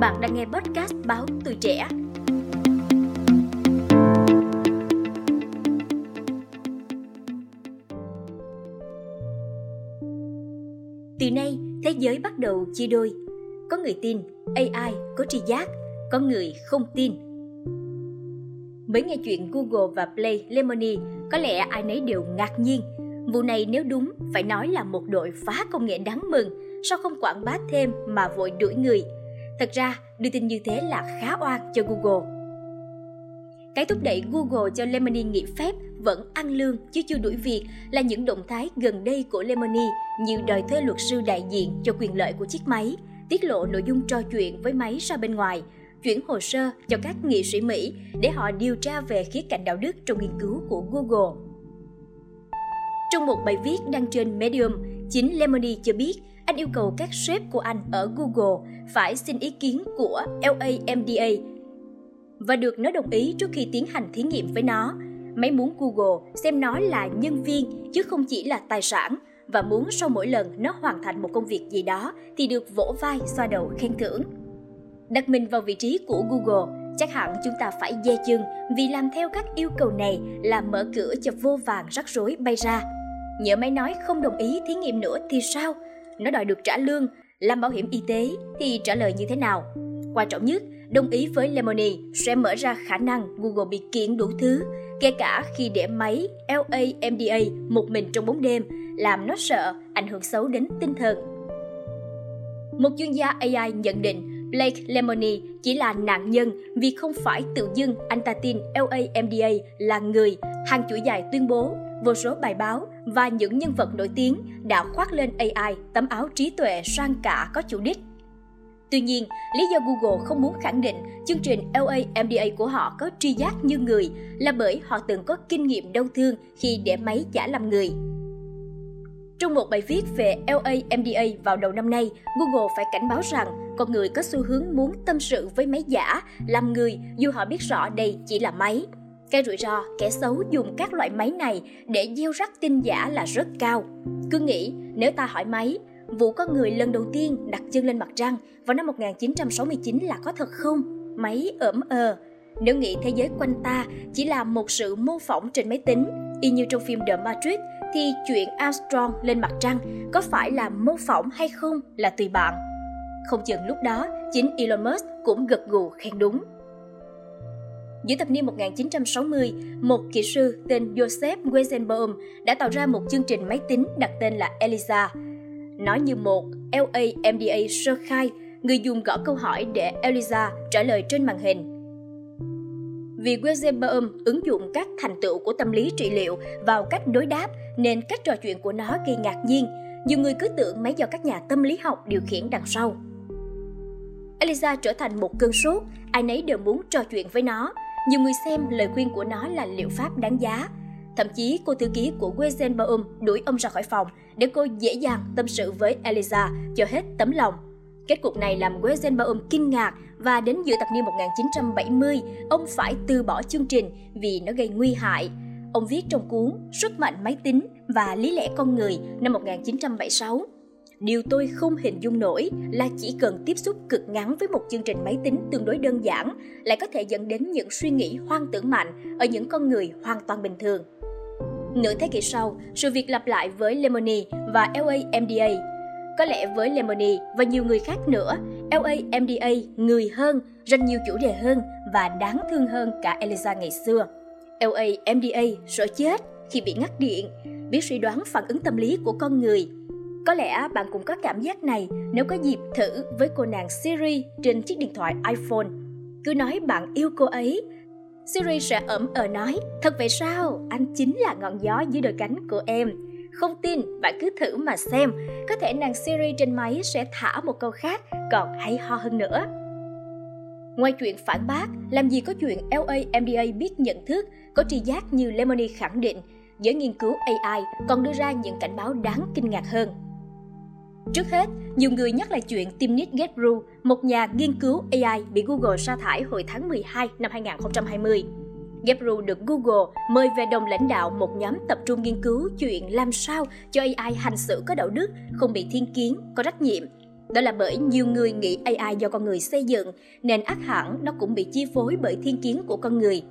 Bạn đang nghe podcast báo Tuổi Trẻ. Từ nay, thế giới bắt đầu chia đôi. Có người tin AI có tri giác, có người không tin. Mới nghe chuyện Google và Play Lemony, có lẽ ai nấy đều ngạc nhiên. Vụ này nếu đúng, phải nói là một đội phá công nghệ đáng mừng sao không quảng bá thêm mà vội đuổi người. Thật ra, đưa tin như thế là khá oan cho Google. Cái thúc đẩy Google cho Lemony nghỉ phép vẫn ăn lương chứ chưa đuổi việc là những động thái gần đây của Lemony như đòi thuê luật sư đại diện cho quyền lợi của chiếc máy, tiết lộ nội dung trò chuyện với máy ra bên ngoài, chuyển hồ sơ cho các nghị sĩ Mỹ để họ điều tra về khía cạnh đạo đức trong nghiên cứu của Google. Trong một bài viết đăng trên Medium, chính Lemony cho biết anh yêu cầu các sếp của anh ở Google phải xin ý kiến của LAMDA và được nó đồng ý trước khi tiến hành thí nghiệm với nó. Máy muốn Google xem nó là nhân viên chứ không chỉ là tài sản và muốn sau mỗi lần nó hoàn thành một công việc gì đó thì được vỗ vai xoa đầu khen thưởng. Đặt mình vào vị trí của Google, chắc hẳn chúng ta phải dè chừng vì làm theo các yêu cầu này là mở cửa cho vô vàng rắc rối bay ra. Nhớ máy nói không đồng ý thí nghiệm nữa thì sao? Nó đòi được trả lương, làm bảo hiểm y tế thì trả lời như thế nào? Quan trọng nhất, đồng ý với Lemony sẽ mở ra khả năng Google bị kiện đủ thứ, kể cả khi để máy LAMDA một mình trong bóng đêm, làm nó sợ, ảnh hưởng xấu đến tinh thần. Một chuyên gia AI nhận định Blake Lemony chỉ là nạn nhân vì không phải tự dưng anh ta tin LAMDA là người, hàng chuỗi dài tuyên bố vô số bài báo và những nhân vật nổi tiếng đã khoác lên AI tấm áo trí tuệ sang cả có chủ đích. Tuy nhiên, lý do Google không muốn khẳng định chương trình LAMDA của họ có tri giác như người là bởi họ từng có kinh nghiệm đau thương khi để máy giả làm người. Trong một bài viết về LAMDA vào đầu năm nay, Google phải cảnh báo rằng con người có xu hướng muốn tâm sự với máy giả, làm người dù họ biết rõ đây chỉ là máy. Cái rủi ro kẻ xấu dùng các loại máy này để gieo rắc tin giả là rất cao. Cứ nghĩ nếu ta hỏi máy, vụ có người lần đầu tiên đặt chân lên mặt trăng vào năm 1969 là có thật không? Máy ẩm ờ. Nếu nghĩ thế giới quanh ta chỉ là một sự mô phỏng trên máy tính, y như trong phim The Matrix, thì chuyện Armstrong lên mặt trăng có phải là mô phỏng hay không là tùy bạn. Không chừng lúc đó, chính Elon Musk cũng gật gù khen đúng. Giữa thập niên 1960, một kỹ sư tên Joseph Weizenbaum đã tạo ra một chương trình máy tính đặt tên là ELISA. Nói như một LAMDA sơ khai, người dùng gõ câu hỏi để ELISA trả lời trên màn hình. Vì Weizenbaum ứng dụng các thành tựu của tâm lý trị liệu vào cách đối đáp nên cách trò chuyện của nó gây ngạc nhiên. Nhiều người cứ tưởng máy do các nhà tâm lý học điều khiển đằng sau. Eliza trở thành một cơn sốt, ai nấy đều muốn trò chuyện với nó, nhiều người xem lời khuyên của nó là liệu pháp đáng giá. Thậm chí cô thư ký của Weizenbaum đuổi ông ra khỏi phòng để cô dễ dàng tâm sự với Eliza cho hết tấm lòng. Kết cục này làm Weizenbaum kinh ngạc và đến giữa thập niên 1970, ông phải từ bỏ chương trình vì nó gây nguy hại. Ông viết trong cuốn Sức mạnh máy tính và lý lẽ con người năm 1976 Điều tôi không hình dung nổi là chỉ cần tiếp xúc cực ngắn với một chương trình máy tính tương đối đơn giản lại có thể dẫn đến những suy nghĩ hoang tưởng mạnh ở những con người hoàn toàn bình thường. Nửa thế kỷ sau, sự việc lặp lại với Lemony và LAMDA. Có lẽ với Lemony và nhiều người khác nữa, LAMDA người hơn, rất nhiều chủ đề hơn và đáng thương hơn cả Eliza ngày xưa. LAMDA sợ chết khi bị ngắt điện, biết suy đoán phản ứng tâm lý của con người có lẽ bạn cũng có cảm giác này nếu có dịp thử với cô nàng Siri trên chiếc điện thoại iPhone. Cứ nói bạn yêu cô ấy, Siri sẽ ẩm ờ nói, thật vậy sao, anh chính là ngọn gió dưới đôi cánh của em. Không tin, bạn cứ thử mà xem, có thể nàng Siri trên máy sẽ thả một câu khác còn hay ho hơn nữa. Ngoài chuyện phản bác, làm gì có chuyện LAMDA biết nhận thức, có tri giác như Lemony khẳng định, giới nghiên cứu AI còn đưa ra những cảnh báo đáng kinh ngạc hơn. Trước hết, nhiều người nhắc lại chuyện Timnit Gebru, một nhà nghiên cứu AI bị Google sa thải hồi tháng 12 năm 2020. Gebru được Google mời về đồng lãnh đạo một nhóm tập trung nghiên cứu chuyện làm sao cho AI hành xử có đạo đức, không bị thiên kiến, có trách nhiệm. Đó là bởi nhiều người nghĩ AI do con người xây dựng, nên ác hẳn nó cũng bị chi phối bởi thiên kiến của con người.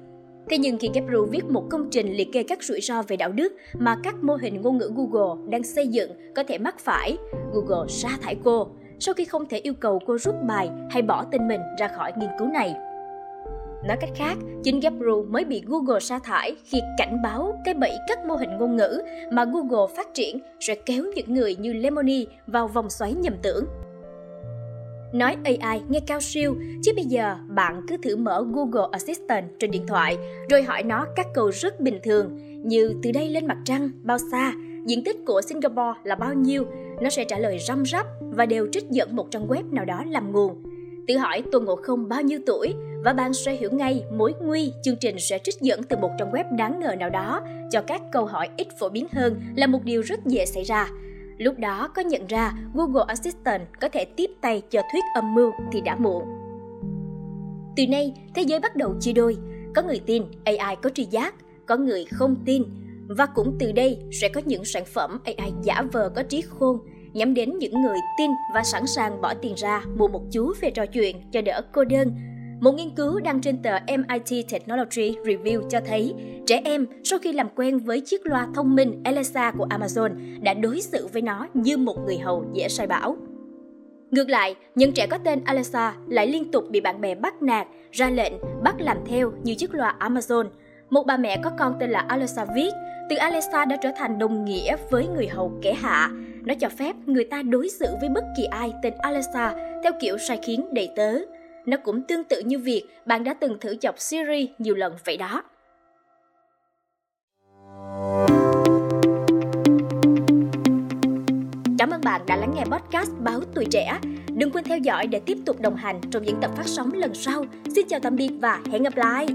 Thế nhưng khi Gabriel viết một công trình liệt kê các rủi ro về đạo đức mà các mô hình ngôn ngữ Google đang xây dựng có thể mắc phải, Google sa thải cô sau khi không thể yêu cầu cô rút bài hay bỏ tên mình ra khỏi nghiên cứu này. Nói cách khác, chính Gabriel mới bị Google sa thải khi cảnh báo cái bẫy các mô hình ngôn ngữ mà Google phát triển sẽ kéo những người như Lemony vào vòng xoáy nhầm tưởng. Nói AI nghe cao siêu, chứ bây giờ bạn cứ thử mở Google Assistant trên điện thoại rồi hỏi nó các câu rất bình thường như từ đây lên mặt trăng bao xa, diện tích của Singapore là bao nhiêu, nó sẽ trả lời răm rắp và đều trích dẫn một trang web nào đó làm nguồn. Tự hỏi Tôn Ngộ Không bao nhiêu tuổi và bạn sẽ hiểu ngay mối nguy chương trình sẽ trích dẫn từ một trang web đáng ngờ nào đó cho các câu hỏi ít phổ biến hơn là một điều rất dễ xảy ra. Lúc đó có nhận ra Google Assistant có thể tiếp tay cho thuyết âm mưu thì đã muộn. Từ nay, thế giới bắt đầu chia đôi. Có người tin AI có tri giác, có người không tin. Và cũng từ đây sẽ có những sản phẩm AI giả vờ có trí khôn nhắm đến những người tin và sẵn sàng bỏ tiền ra mua một chú về trò chuyện cho đỡ cô đơn. Một nghiên cứu đăng trên tờ MIT Technology Review cho thấy trẻ em sau khi làm quen với chiếc loa thông minh Alexa của Amazon đã đối xử với nó như một người hầu dễ sai bảo. Ngược lại, những trẻ có tên Alexa lại liên tục bị bạn bè bắt nạt, ra lệnh, bắt làm theo như chiếc loa Amazon. Một bà mẹ có con tên là Alexa viết, từ Alexa đã trở thành đồng nghĩa với người hầu kẻ hạ, nó cho phép người ta đối xử với bất kỳ ai tên Alexa theo kiểu sai khiến đầy tớ. Nó cũng tương tự như việc bạn đã từng thử chọc Siri nhiều lần vậy đó. Cảm ơn bạn đã lắng nghe podcast Báo Tuổi Trẻ. Đừng quên theo dõi để tiếp tục đồng hành trong những tập phát sóng lần sau. Xin chào tạm biệt và hẹn gặp lại!